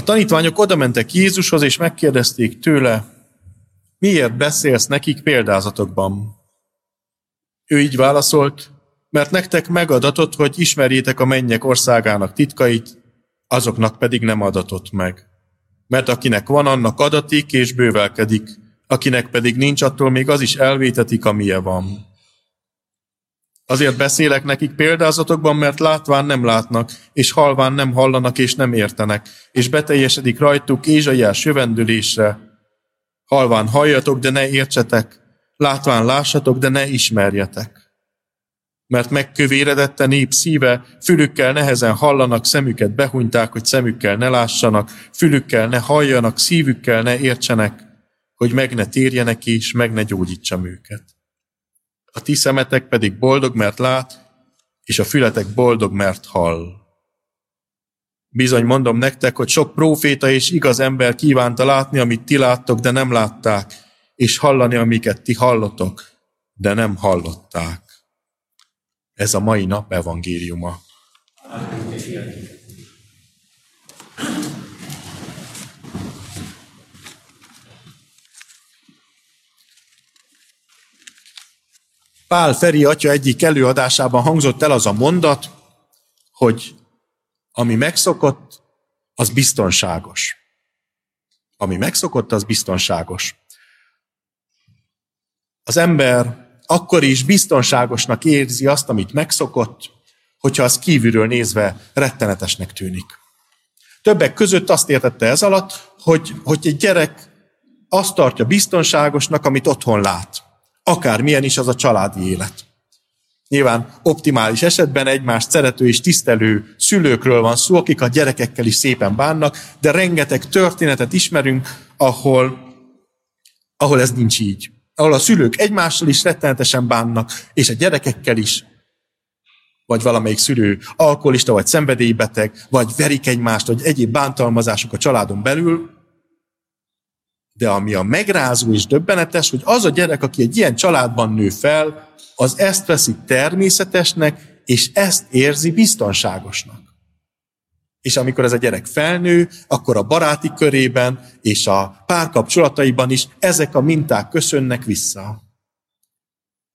A tanítványok oda mentek Jézushoz, és megkérdezték tőle, miért beszélsz nekik példázatokban? Ő így válaszolt, mert nektek megadatott, hogy ismerjétek a mennyek országának titkait, azoknak pedig nem adatott meg. Mert akinek van, annak adatik és bővelkedik, akinek pedig nincs, attól még az is elvétetik, amilyen van. Azért beszélek nekik példázatokban, mert látván nem látnak, és halván nem hallanak és nem értenek, és beteljesedik rajtuk Ézsaiás jövendülésre. Halván halljatok, de ne értsetek, látván lássatok, de ne ismerjetek. Mert megkövéredette nép szíve, fülükkel nehezen hallanak, szemüket behunyták, hogy szemükkel ne lássanak, fülükkel ne halljanak, szívükkel ne értsenek, hogy meg ne térjenek és meg ne gyógyítsam őket. A ti szemetek pedig boldog, mert lát, és a fületek boldog, mert hall. Bizony mondom nektek, hogy sok próféta és igaz ember kívánta látni, amit ti láttok, de nem látták, és hallani, amiket ti hallotok, de nem hallották. Ez a mai nap evangéliuma. Pál Feri atya egyik előadásában hangzott el az a mondat, hogy ami megszokott, az biztonságos. Ami megszokott, az biztonságos. Az ember akkor is biztonságosnak érzi azt, amit megszokott, hogyha az kívülről nézve rettenetesnek tűnik. Többek között azt értette ez alatt, hogy, hogy egy gyerek azt tartja biztonságosnak, amit otthon lát. Akármilyen is az a családi élet. Nyilván optimális esetben egymást szerető és tisztelő szülőkről van szó, akik a gyerekekkel is szépen bánnak, de rengeteg történetet ismerünk, ahol, ahol ez nincs így. Ahol a szülők egymással is rettenetesen bánnak, és a gyerekekkel is, vagy valamelyik szülő alkoholista, vagy szenvedélybeteg, vagy verik egymást, vagy egyéb bántalmazások a családon belül, de ami a megrázó és döbbenetes, hogy az a gyerek, aki egy ilyen családban nő fel, az ezt veszi természetesnek, és ezt érzi biztonságosnak. És amikor ez a gyerek felnő, akkor a baráti körében és a párkapcsolataiban is ezek a minták köszönnek vissza.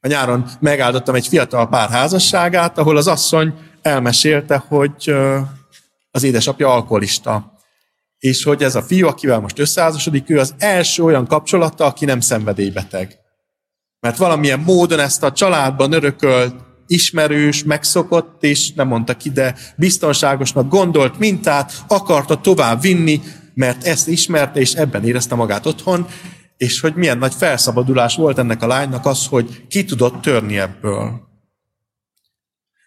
A nyáron megáldottam egy fiatal pár házasságát, ahol az asszony elmesélte, hogy az édesapja alkoholista. És hogy ez a fiú, akivel most összeházasodik, ő az első olyan kapcsolata, aki nem szenvedélybeteg. Mert valamilyen módon ezt a családban örökölt ismerős, megszokott, és nem mondta ki, de biztonságosnak gondolt mintát, akarta tovább vinni, mert ezt ismerte, és ebben érezte magát otthon, és hogy milyen nagy felszabadulás volt ennek a lánynak az, hogy ki tudott törni ebből.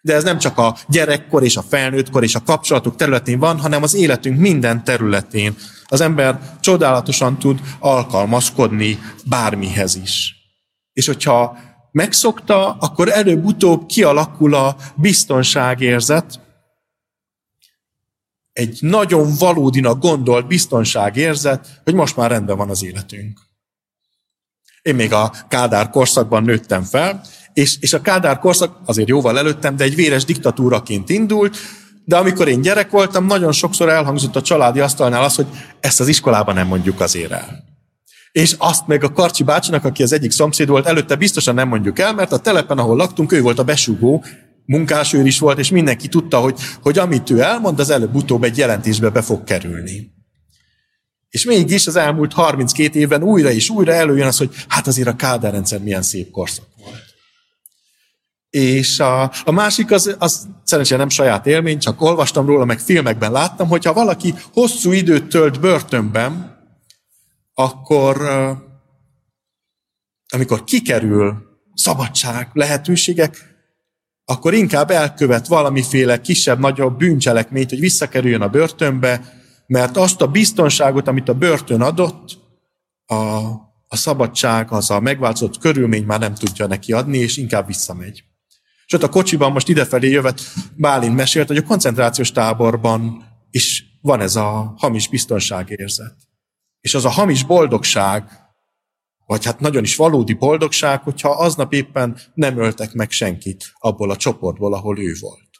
De ez nem csak a gyerekkor és a felnőttkor és a kapcsolatok területén van, hanem az életünk minden területén. Az ember csodálatosan tud alkalmazkodni bármihez is. És hogyha megszokta, akkor előbb-utóbb kialakul a biztonságérzet, egy nagyon valódinak gondolt biztonságérzet, hogy most már rendben van az életünk. Én még a Kádár korszakban nőttem fel, és, és a Kádár korszak azért jóval előttem, de egy véres diktatúraként indult, de amikor én gyerek voltam, nagyon sokszor elhangzott a családi asztalnál az, hogy ezt az iskolában nem mondjuk azért el. És azt meg a Karcsi bácsinak, aki az egyik szomszéd volt, előtte biztosan nem mondjuk el, mert a telepen, ahol laktunk, ő volt a besugó, munkásőr is volt, és mindenki tudta, hogy, hogy amit ő elmond, az előbb-utóbb egy jelentésbe be fog kerülni. És mégis az elmúlt 32 évben újra és újra előjön az, hogy hát azért a Kádár rendszer milyen szép korszak. És a, a másik az, az szerencsére nem saját élmény, csak olvastam róla, meg filmekben láttam, hogy ha valaki hosszú időt tölt börtönben, akkor amikor kikerül szabadság, lehetőségek, akkor inkább elkövet valamiféle kisebb-nagyobb bűncselekményt, hogy visszakerüljön a börtönbe, mert azt a biztonságot, amit a börtön adott, a, a szabadság, az a megváltozott körülmény már nem tudja neki adni, és inkább visszamegy. Ott a kocsiban most idefelé jövet, Bálint mesélt, hogy a koncentrációs táborban is van ez a hamis biztonságérzet. És az a hamis boldogság, vagy hát nagyon is valódi boldogság, hogyha aznap éppen nem öltek meg senkit abból a csoportból, ahol ő volt.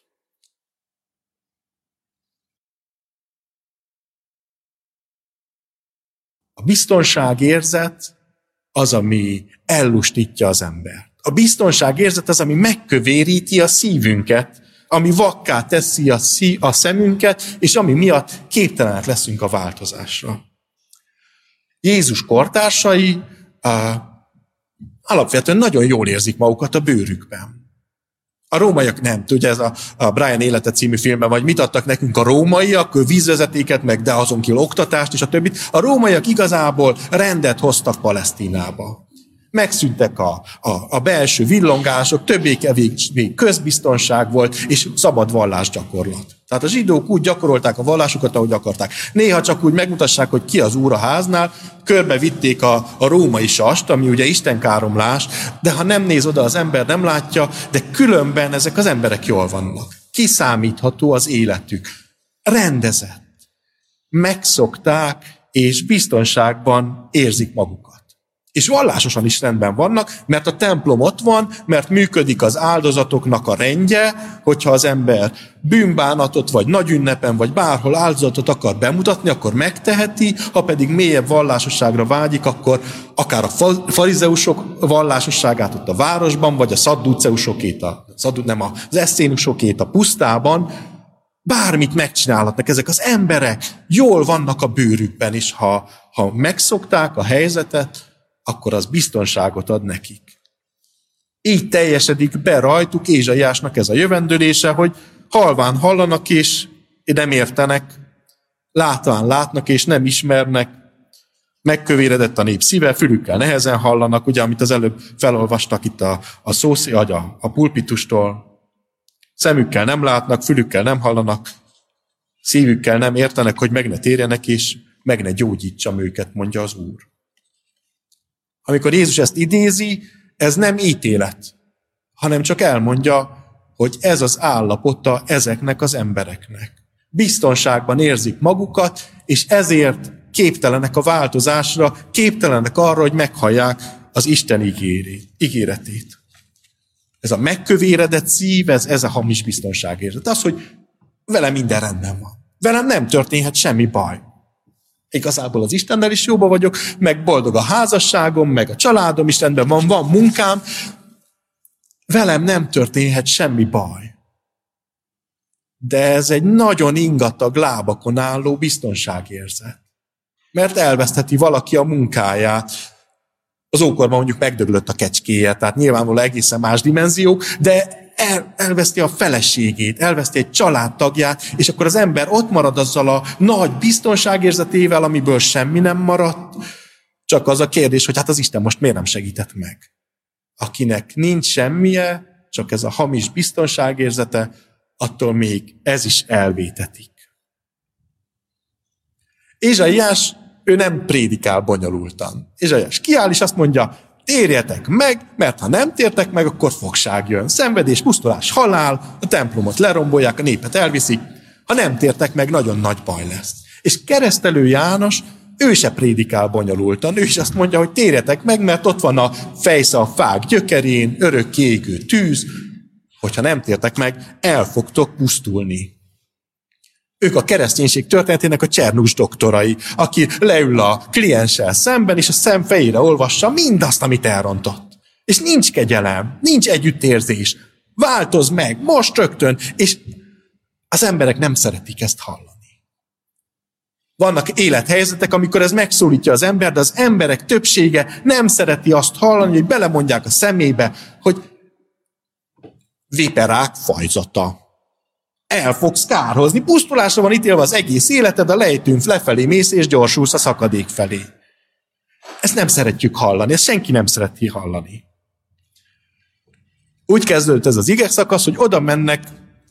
A biztonságérzet az, ami ellustítja az embert. A biztonságérzet az, ami megkövéríti a szívünket, ami vakká teszi a, szí, a szemünket, és ami miatt képtelenek leszünk a változásra. Jézus kortársai uh, alapvetően nagyon jól érzik magukat a bőrükben. A rómaiak nem. Ugye ez a, a Brian Élete című filmben, vagy mit adtak nekünk a rómaiak, vízvezetéket, meg de azon kívül oktatást és a többit. A rómaiak igazából rendet hoztak Palesztinába. Megszűntek a, a, a belső villongások, többé-kevésbé közbiztonság volt, és szabad vallásgyakorlat. Tehát a zsidók úgy gyakorolták a vallásukat, ahogy akarták. Néha csak úgy megmutassák, hogy ki az úr a háznál, körbe vitték a, a római sast, ami ugye istenkáromlás, de ha nem néz oda, az ember nem látja, de különben ezek az emberek jól vannak. Kiszámítható az életük. Rendezett. Megszokták, és biztonságban érzik magukat. És vallásosan is rendben vannak, mert a templom ott van, mert működik az áldozatoknak a rendje, hogyha az ember bűnbánatot, vagy nagy ünnepen, vagy bárhol áldozatot akar bemutatni, akkor megteheti, ha pedig mélyebb vallásosságra vágyik, akkor akár a farizeusok vallásosságát ott a városban, vagy a szadduceusokét, a, szaddu, nem az eszénusokét a pusztában, bármit megcsinálhatnak ezek az emberek, jól vannak a bőrükben, és ha, ha megszokták a helyzetet, akkor az biztonságot ad nekik. Így teljesedik be rajtuk Ézsaiásnak ez a jövendőlése, hogy halván hallanak és nem értenek, látván látnak és nem ismernek, megkövéredett a nép szíve, fülükkel nehezen hallanak, ugye, amit az előbb felolvastak itt a, a szószé, a, a pulpitustól, szemükkel nem látnak, fülükkel nem hallanak, szívükkel nem értenek, hogy meg ne térjenek, és meg ne gyógyítsam őket, mondja az Úr. Amikor Jézus ezt idézi, ez nem ítélet, hanem csak elmondja, hogy ez az állapota ezeknek az embereknek. Biztonságban érzik magukat, és ezért képtelenek a változásra, képtelenek arra, hogy meghallják az Isten ígéretét. Ez a megkövéredett szív, ez, ez a hamis biztonságérzet. Az, hogy vele minden rendben van. Velem nem történhet semmi baj. Igazából az Istennel is jóba vagyok, meg boldog a házasságom, meg a családom is rendben van, van munkám. Velem nem történhet semmi baj. De ez egy nagyon ingatag lábakon álló biztonságérzet. Mert elvesztheti valaki a munkáját, az ókorban mondjuk megdöglött a kecskéje, tehát nyilvánvalóan egészen más dimenziók, de el, elveszti a feleségét, elveszti egy családtagját, és akkor az ember ott marad azzal a nagy biztonságérzetével, amiből semmi nem maradt, csak az a kérdés, hogy hát az Isten most miért nem segített meg. Akinek nincs semmije, csak ez a hamis biztonságérzete, attól még ez is elvétetik. Ézsaiás, ő nem prédikál bonyolultan. Ézsaiás kiáll, és azt mondja, Térjetek meg, mert ha nem tértek meg, akkor fogság jön. Szenvedés, pusztulás, halál, a templomot lerombolják, a népet elviszik. Ha nem tértek meg, nagyon nagy baj lesz. És keresztelő János, ő se prédikál bonyolultan, ő is azt mondja, hogy térjetek meg, mert ott van a fejsze a fák gyökerén, örök égő tűz, hogyha nem tértek meg, el fogtok pusztulni. Ők a kereszténység történetének a Csernus doktorai, aki leül a klienssel szemben, és a szem fejére olvassa mindazt, amit elrontott. És nincs kegyelem, nincs együttérzés. Változ meg, most rögtön, és az emberek nem szeretik ezt hallani. Vannak élethelyzetek, amikor ez megszólítja az ember, de az emberek többsége nem szereti azt hallani, hogy belemondják a szemébe, hogy viperák fajzata el fogsz kárhozni. Pusztulásra van ítélve az egész életed, a lejtőn lefelé mész, és gyorsulsz a szakadék felé. Ezt nem szeretjük hallani, ezt senki nem szereti hallani. Úgy kezdődött ez az ige szakasz, hogy oda mennek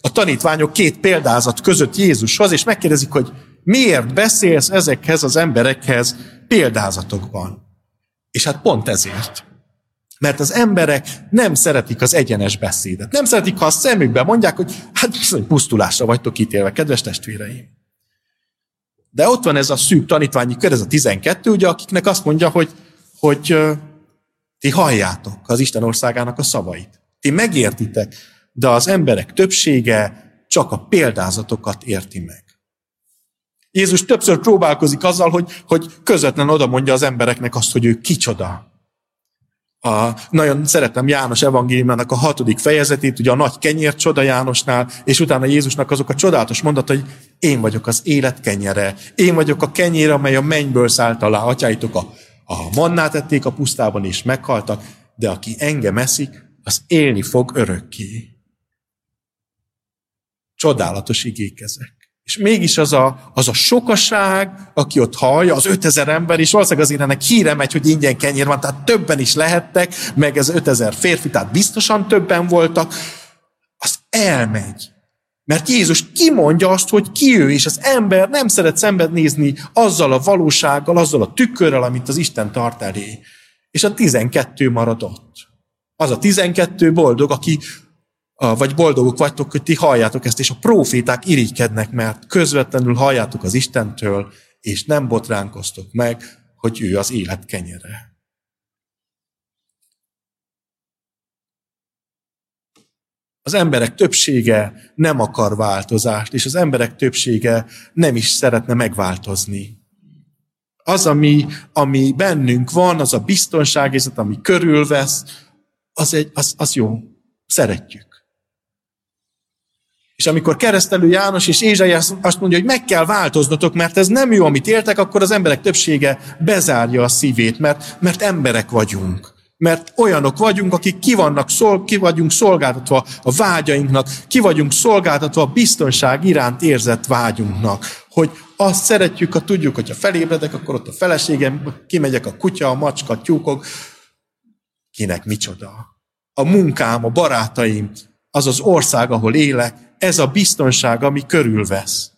a tanítványok két példázat között Jézushoz, és megkérdezik, hogy miért beszélsz ezekhez az emberekhez példázatokban. És hát pont ezért. Mert az emberek nem szeretik az egyenes beszédet. Nem szeretik, ha a szemükbe mondják, hogy hát bizony pusztulásra vagytok ítélve, kedves testvéreim. De ott van ez a szűk tanítványi kör, ez a 12, ugye, akiknek azt mondja, hogy, hogy ti halljátok az Isten országának a szavait. Ti megértitek, de az emberek többsége csak a példázatokat érti meg. Jézus többször próbálkozik azzal, hogy, hogy közvetlen oda mondja az embereknek azt, hogy ő kicsoda. A, nagyon szeretem János evangéliumának a hatodik fejezetét, ugye a nagy kenyér csoda Jánosnál, és utána Jézusnak azok a csodálatos mondat, hogy én vagyok az élet kenyere, én vagyok a kenyér, amely a mennyből szállt alá, atyáitok a, a mannát ették a pusztában, és meghaltak, de aki engem eszik, az élni fog örökké. Csodálatos igék ezek. És mégis az a, az a sokaság, aki ott hallja, az 5000 ember, és valószínűleg azért ennek híre megy, hogy ingyen kenyér van, tehát többen is lehettek, meg ez 5000 férfi, tehát biztosan többen voltak, az elmegy. Mert Jézus kimondja azt, hogy ki ő, és az ember nem szeret szembenézni azzal a valósággal, azzal a tükörrel, amit az Isten tart elé. És a 12 maradott. Az a 12 boldog, aki vagy boldogok vagytok, hogy ti halljátok ezt, és a proféták irigykednek, mert közvetlenül halljátok az Istentől, és nem botránkoztok meg, hogy ő az élet kenyere. Az emberek többsége nem akar változást, és az emberek többsége nem is szeretne megváltozni. Az, ami, ami bennünk van, az a biztonságérzet, ami körülvesz, az, egy, az, az jó. Szeretjük. És amikor keresztelő János és Ézsai azt mondja, hogy meg kell változnotok, mert ez nem jó, amit éltek, akkor az emberek többsége bezárja a szívét, mert, mert emberek vagyunk. Mert olyanok vagyunk, akik ki, vannak, szol, ki vagyunk szolgáltatva a vágyainknak, ki vagyunk szolgáltatva a biztonság iránt érzett vágyunknak. Hogy azt szeretjük, ha tudjuk, hogyha felébredek, akkor ott a feleségem, kimegyek a kutya, a macska, a tyúkok. Kinek micsoda? A munkám, a barátaim, az az ország, ahol élek, ez a biztonság, ami körülvesz.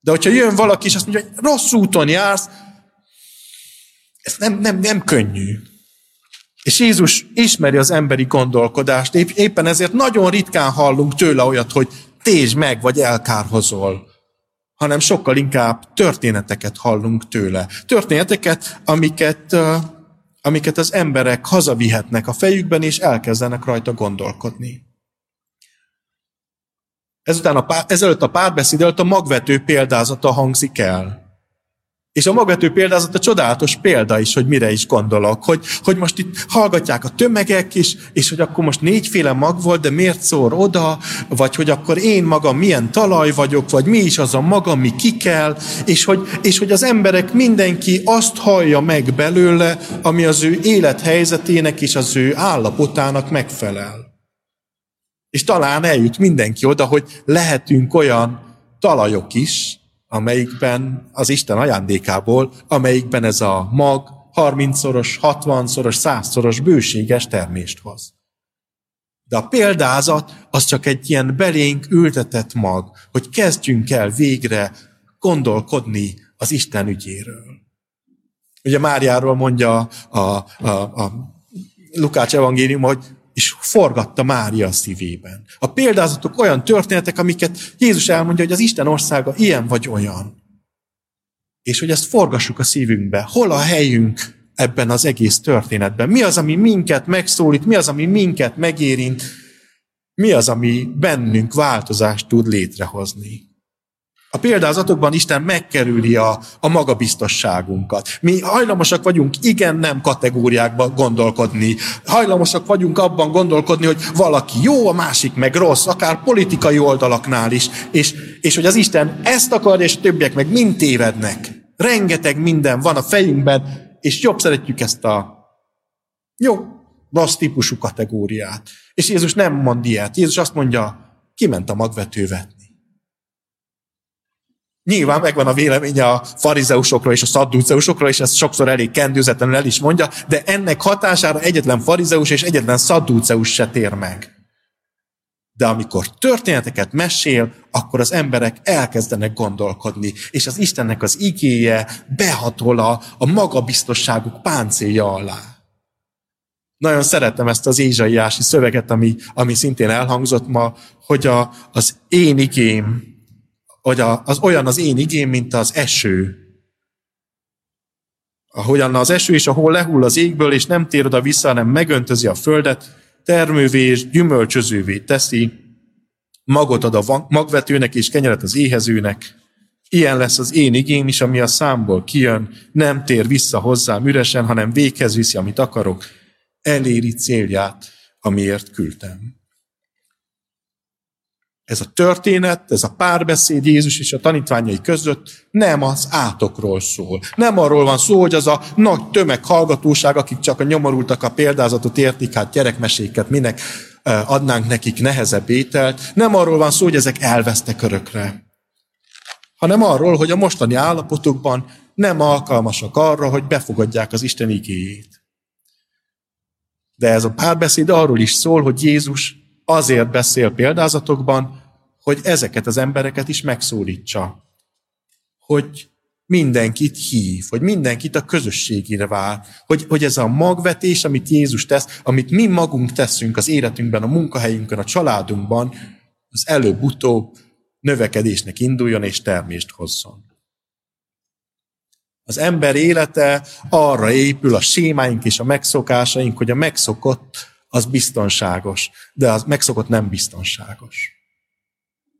De hogyha jön valaki, és azt mondja, hogy rossz úton jársz, ez nem, nem, nem könnyű. És Jézus ismeri az emberi gondolkodást, épp, éppen ezért nagyon ritkán hallunk tőle olyat, hogy tézs meg, vagy elkárhozol, hanem sokkal inkább történeteket hallunk tőle. Történeteket, amiket, amiket az emberek hazavihetnek a fejükben, és elkezdenek rajta gondolkodni. Ezután a pár, ezelőtt a párbeszéd előtt a magvető példázata hangzik el. És a magvető példázata csodálatos példa is, hogy mire is gondolok. Hogy, hogy most itt hallgatják a tömegek is, és hogy akkor most négyféle mag volt, de miért szór oda, vagy hogy akkor én magam milyen talaj vagyok, vagy mi is az a maga, mi ki kell, és hogy, és hogy az emberek mindenki azt hallja meg belőle, ami az ő élethelyzetének és az ő állapotának megfelel. És talán eljut mindenki oda, hogy lehetünk olyan talajok is, amelyikben az Isten ajándékából, amelyikben ez a mag 30-szoros, 60-szoros, 100-szoros bőséges termést hoz. De a példázat az csak egy ilyen belénk ültetett mag, hogy kezdjünk el végre gondolkodni az Isten ügyéről. Ugye Máriáról mondja a, a, a, Lukács evangélium, hogy és forgatta Mária a szívében. A példázatok olyan történetek, amiket Jézus elmondja, hogy az Isten országa ilyen vagy olyan. És hogy ezt forgassuk a szívünkbe. Hol a helyünk ebben az egész történetben? Mi az, ami minket megszólít? Mi az, ami minket megérint? Mi az, ami bennünk változást tud létrehozni? A példázatokban Isten megkerüli a, a magabiztosságunkat. Mi hajlamosak vagyunk igen-nem kategóriákban gondolkodni. Hajlamosak vagyunk abban gondolkodni, hogy valaki jó, a másik meg rossz, akár politikai oldalaknál is. És, és hogy az Isten ezt akar, és többiek meg mind tévednek. Rengeteg minden van a fejünkben, és jobb szeretjük ezt a jó, rossz típusú kategóriát. És Jézus nem mond ilyet. Jézus azt mondja, kiment a magvetővet. Nyilván megvan a véleménye a farizeusokról és a szadduceusokról, és ezt sokszor elég kendőzetlenül el is mondja, de ennek hatására egyetlen farizeus és egyetlen szadduceus se tér meg. De amikor történeteket mesél, akkor az emberek elkezdenek gondolkodni, és az Istennek az igéje behatol a, a magabiztosságuk páncélja alá. Nagyon szeretem ezt az ézsaiási szöveget, ami, ami szintén elhangzott ma, hogy a, az én igém hogy az olyan az én igém, mint az eső. Ahogyan az eső is, ahol lehull az égből, és nem tér oda vissza, hanem megöntözi a földet, termővé és gyümölcsözővé teszi, magot ad a magvetőnek és kenyeret az éhezőnek. Ilyen lesz az én igém is, ami a számból kijön, nem tér vissza hozzám üresen, hanem véghez viszi, amit akarok, eléri célját, amiért küldtem. Ez a történet, ez a párbeszéd Jézus és a tanítványai között nem az átokról szól. Nem arról van szó, hogy az a nagy tömeg hallgatóság, akik csak a nyomorultak a példázatot értik, hát gyerekmeséket minek adnánk nekik nehezebb ételt. Nem arról van szó, hogy ezek elvesztek örökre, hanem arról, hogy a mostani állapotukban nem alkalmasak arra, hogy befogadják az Isten igéjét. De ez a párbeszéd arról is szól, hogy Jézus azért beszél példázatokban, hogy ezeket az embereket is megszólítsa. Hogy mindenkit hív, hogy mindenkit a közösségére vár, hogy, hogy ez a magvetés, amit Jézus tesz, amit mi magunk teszünk az életünkben, a munkahelyünkön, a családunkban, az előbb-utóbb növekedésnek induljon és termést hozzon. Az ember élete arra épül, a sémáink és a megszokásaink, hogy a megszokott az biztonságos, de az megszokott nem biztonságos.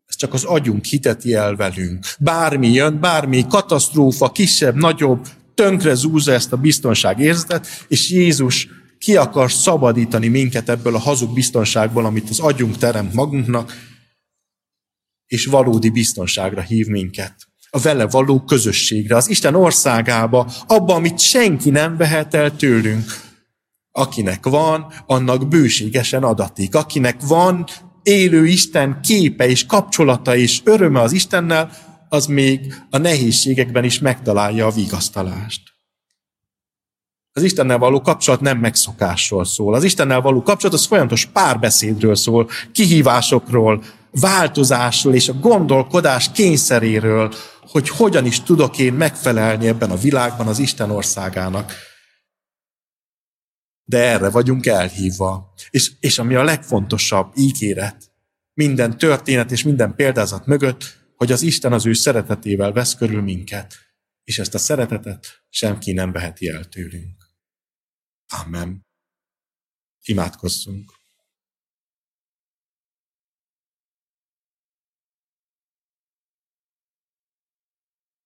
Ez csak az agyunk hiteti el velünk. Bármi jön, bármi katasztrófa, kisebb, nagyobb, tönkre zúzza ezt a biztonságérzetet, és Jézus ki akar szabadítani minket ebből a hazug biztonságból, amit az agyunk teremt magunknak, és valódi biztonságra hív minket. A vele való közösségre, az Isten országába, abba, amit senki nem vehet el tőlünk. Akinek van, annak bőségesen adatik. Akinek van élő Isten képe és kapcsolata és öröme az Istennel, az még a nehézségekben is megtalálja a vigasztalást. Az Istennel való kapcsolat nem megszokásról szól. Az Istennel való kapcsolat az folyamatos párbeszédről szól, kihívásokról, változásról és a gondolkodás kényszeréről, hogy hogyan is tudok én megfelelni ebben a világban az Isten országának. De erre vagyunk elhívva. És, és ami a legfontosabb ígéret, minden történet és minden példázat mögött, hogy az Isten az ő szeretetével vesz körül minket, és ezt a szeretetet semki nem veheti el tőlünk. Amen. Imádkozzunk.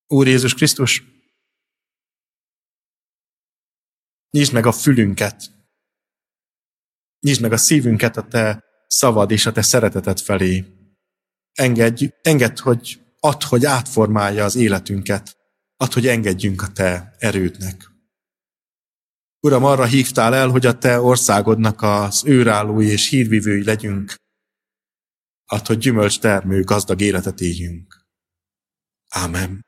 Úr Jézus Krisztus, nyisd meg a fülünket, nyisd meg a szívünket a Te szavad és a Te szereteted felé. Engedj, engedd, hogy add, hogy átformálja az életünket, add, hogy engedjünk a Te erődnek. Uram, arra hívtál el, hogy a Te országodnak az őrállói és hírvivői legyünk, add, hogy gyümölcs termő, gazdag életet éljünk. Amen.